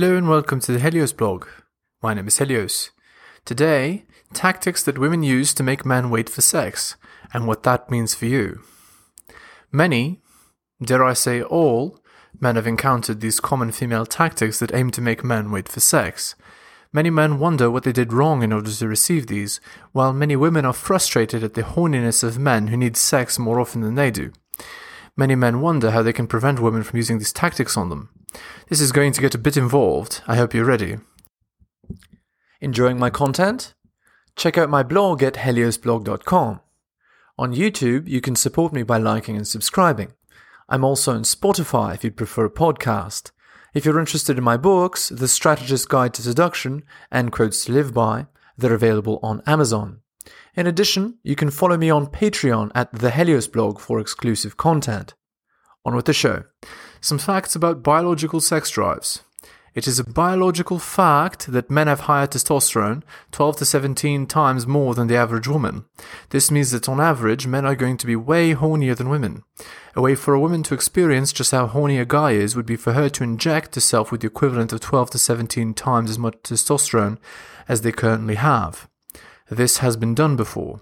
Hello and welcome to the Helios blog. My name is Helios. Today, tactics that women use to make men wait for sex and what that means for you. Many, dare I say all, men have encountered these common female tactics that aim to make men wait for sex. Many men wonder what they did wrong in order to receive these, while many women are frustrated at the horniness of men who need sex more often than they do. Many men wonder how they can prevent women from using these tactics on them. This is going to get a bit involved. I hope you're ready. Enjoying my content? Check out my blog at heliosblog.com. On YouTube, you can support me by liking and subscribing. I'm also on Spotify if you'd prefer a podcast. If you're interested in my books, The Strategist's Guide to Seduction and Quotes to Live By, they're available on Amazon. In addition, you can follow me on Patreon at the Helios blog for exclusive content. On with the show. Some facts about biological sex drives. It is a biological fact that men have higher testosterone, 12 to 17 times more than the average woman. This means that on average, men are going to be way hornier than women. A way for a woman to experience just how horny a guy is would be for her to inject herself with the equivalent of 12 to 17 times as much testosterone as they currently have. This has been done before.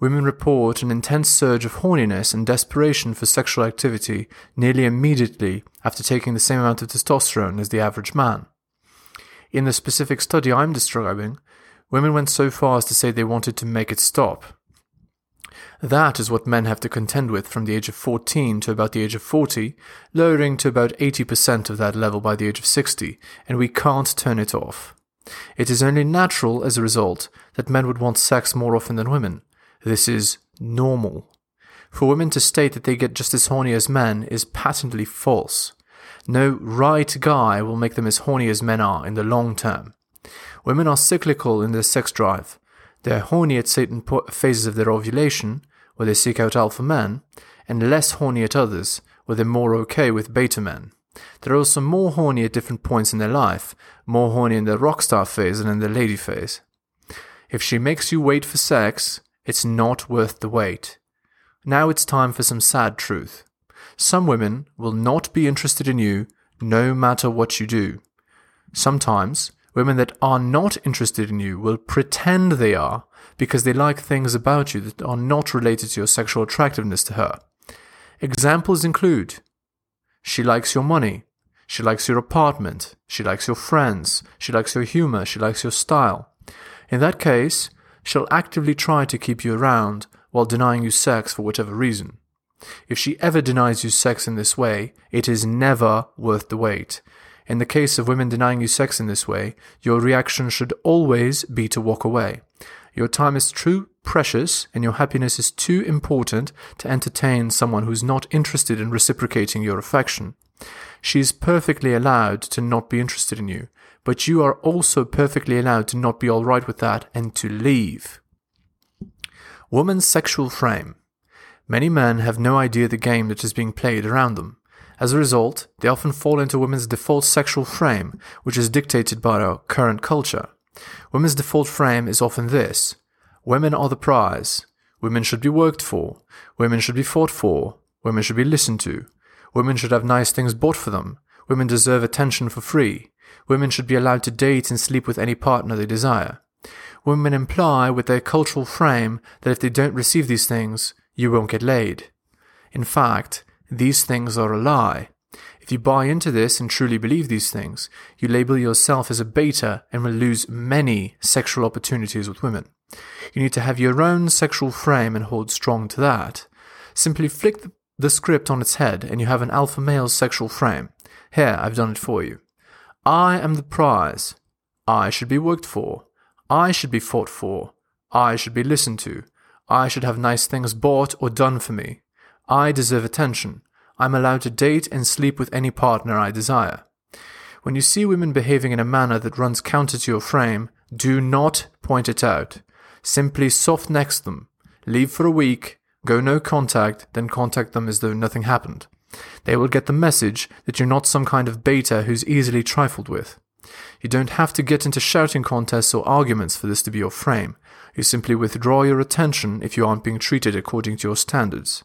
Women report an intense surge of horniness and desperation for sexual activity nearly immediately after taking the same amount of testosterone as the average man. In the specific study I'm describing, women went so far as to say they wanted to make it stop. That is what men have to contend with from the age of 14 to about the age of 40, lowering to about 80% of that level by the age of 60, and we can't turn it off. It is only natural, as a result, that men would want sex more often than women, this is normal. For women to state that they get just as horny as men is patently false. No right guy will make them as horny as men are in the long term. Women are cyclical in their sex drive. They're horny at certain phases of their ovulation, where they seek out alpha men, and less horny at others, where they're more okay with beta men. They're also more horny at different points in their life, more horny in their rock star phase than in their lady phase. If she makes you wait for sex, it's not worth the wait. Now it's time for some sad truth. Some women will not be interested in you no matter what you do. Sometimes, women that are not interested in you will pretend they are because they like things about you that are not related to your sexual attractiveness to her. Examples include she likes your money, she likes your apartment, she likes your friends, she likes your humor, she likes your style. In that case, she'll actively try to keep you around while denying you sex for whatever reason. If she ever denies you sex in this way, it is never worth the wait. In the case of women denying you sex in this way, your reaction should always be to walk away. Your time is too precious and your happiness is too important to entertain someone who's not interested in reciprocating your affection. She is perfectly allowed to not be interested in you, but you are also perfectly allowed to not be alright with that and to leave. Woman's sexual frame. Many men have no idea the game that is being played around them. As a result, they often fall into women's default sexual frame, which is dictated by our current culture. Women's default frame is often this Women are the prize. Women should be worked for. Women should be fought for. Women should be listened to. Women should have nice things bought for them. Women deserve attention for free. Women should be allowed to date and sleep with any partner they desire. Women imply with their cultural frame that if they don't receive these things, you won't get laid. In fact, these things are a lie. If you buy into this and truly believe these things, you label yourself as a beta and will lose many sexual opportunities with women. You need to have your own sexual frame and hold strong to that. Simply flick the script on its head and you have an alpha male sexual frame. Here, I've done it for you. I am the prize. I should be worked for. I should be fought for. I should be listened to. I should have nice things bought or done for me. I deserve attention. I'm allowed to date and sleep with any partner I desire. When you see women behaving in a manner that runs counter to your frame, do not point it out. Simply soft next them. Leave for a week, go no contact, then contact them as though nothing happened. They will get the message that you're not some kind of beta who's easily trifled with. You don't have to get into shouting contests or arguments for this to be your frame. You simply withdraw your attention if you aren't being treated according to your standards.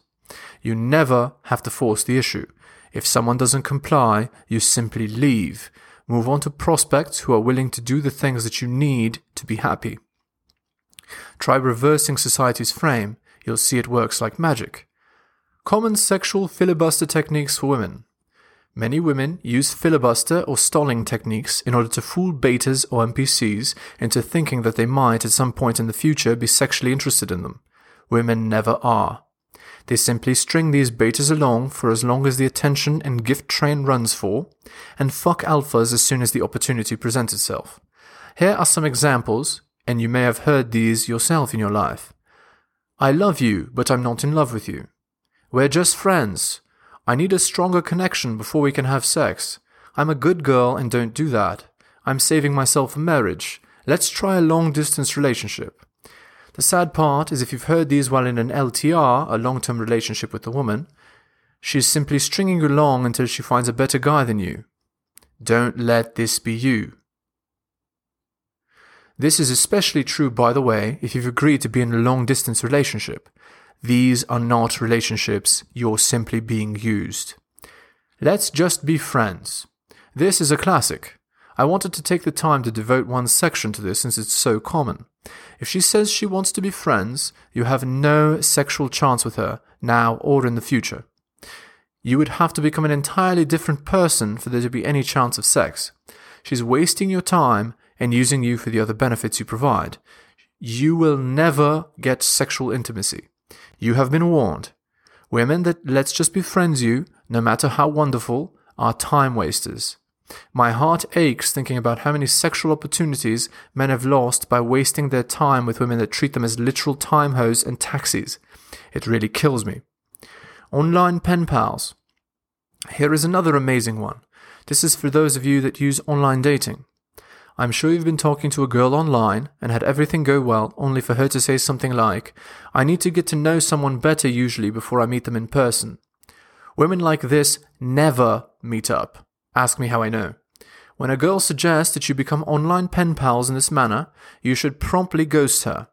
You never have to force the issue. If someone doesn't comply, you simply leave. Move on to prospects who are willing to do the things that you need to be happy. Try reversing society's frame. You'll see it works like magic. Common sexual filibuster techniques for women. Many women use filibuster or stalling techniques in order to fool betas or NPCs into thinking that they might at some point in the future be sexually interested in them. Women never are. They simply string these betas along for as long as the attention and gift train runs for, and fuck alphas as soon as the opportunity presents itself. Here are some examples, and you may have heard these yourself in your life. I love you, but I'm not in love with you. We're just friends. I need a stronger connection before we can have sex. I'm a good girl and don't do that. I'm saving myself for marriage. Let's try a long distance relationship. The sad part is if you've heard these while in an LTR, a long term relationship with a woman, she's simply stringing you along until she finds a better guy than you. Don't let this be you. This is especially true, by the way, if you've agreed to be in a long distance relationship. These are not relationships, you're simply being used. Let's just be friends. This is a classic. I wanted to take the time to devote one section to this since it's so common. If she says she wants to be friends, you have no sexual chance with her, now or in the future. You would have to become an entirely different person for there to be any chance of sex. She's wasting your time and using you for the other benefits you provide. You will never get sexual intimacy. You have been warned. Women that let's just be friends you, no matter how wonderful, are time wasters. My heart aches thinking about how many sexual opportunities men have lost by wasting their time with women that treat them as literal time hoes and taxis. It really kills me. Online pen pals. Here is another amazing one. This is for those of you that use online dating. I'm sure you've been talking to a girl online and had everything go well, only for her to say something like, I need to get to know someone better usually before I meet them in person. Women like this never meet up. Ask me how I know. When a girl suggests that you become online pen pals in this manner, you should promptly ghost her.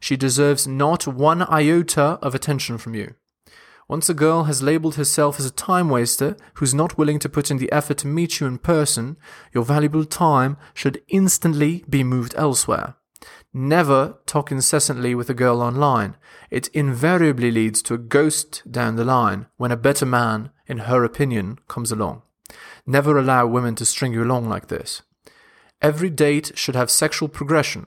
She deserves not one iota of attention from you. Once a girl has labeled herself as a time waster who's not willing to put in the effort to meet you in person, your valuable time should instantly be moved elsewhere. Never talk incessantly with a girl online. It invariably leads to a ghost down the line when a better man, in her opinion, comes along. Never allow women to string you along like this. Every date should have sexual progression.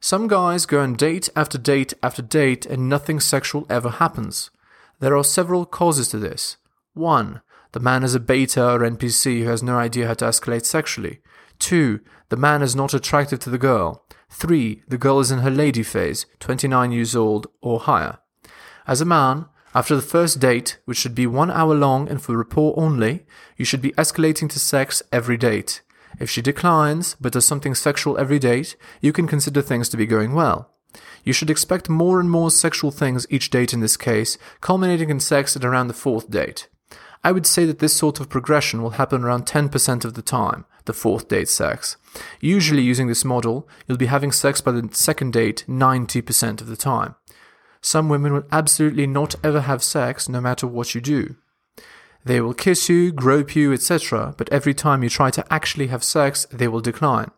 Some guys go on date after date after date and nothing sexual ever happens. There are several causes to this. 1. The man is a beta or NPC who has no idea how to escalate sexually. 2. The man is not attractive to the girl. 3. The girl is in her lady phase, 29 years old or higher. As a man, after the first date, which should be one hour long and for rapport only, you should be escalating to sex every date. If she declines, but does something sexual every date, you can consider things to be going well. You should expect more and more sexual things each date in this case, culminating in sex at around the fourth date. I would say that this sort of progression will happen around 10% of the time, the fourth date sex. Usually, using this model, you'll be having sex by the second date 90% of the time. Some women will absolutely not ever have sex no matter what you do. They will kiss you, grope you, etc., but every time you try to actually have sex, they will decline.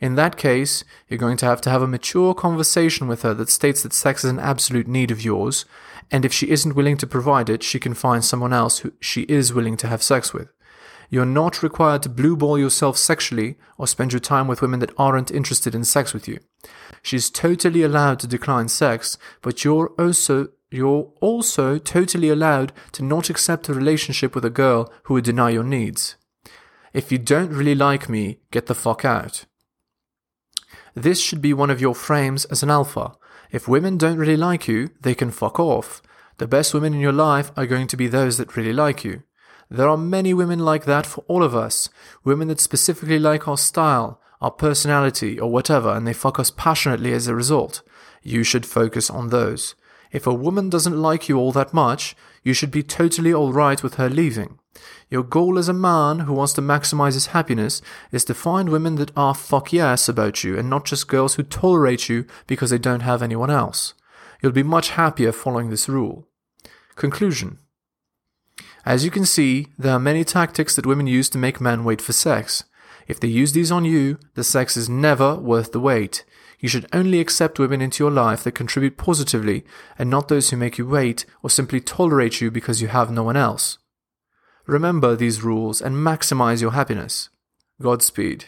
In that case, you're going to have to have a mature conversation with her that states that sex is an absolute need of yours, and if she isn't willing to provide it, she can find someone else who she is willing to have sex with. You're not required to blue ball yourself sexually or spend your time with women that aren't interested in sex with you. She's totally allowed to decline sex, but you're also you're also totally allowed to not accept a relationship with a girl who would deny your needs. If you don't really like me, get the fuck out. This should be one of your frames as an alpha. If women don't really like you, they can fuck off. The best women in your life are going to be those that really like you. There are many women like that for all of us. Women that specifically like our style, our personality, or whatever, and they fuck us passionately as a result. You should focus on those. If a woman doesn't like you all that much, you should be totally alright with her leaving. Your goal as a man who wants to maximize his happiness is to find women that are fuck yes about you and not just girls who tolerate you because they don't have anyone else. You'll be much happier following this rule. Conclusion As you can see, there are many tactics that women use to make men wait for sex. If they use these on you, the sex is never worth the wait. You should only accept women into your life that contribute positively and not those who make you wait or simply tolerate you because you have no one else. Remember these rules and maximize your happiness. Godspeed.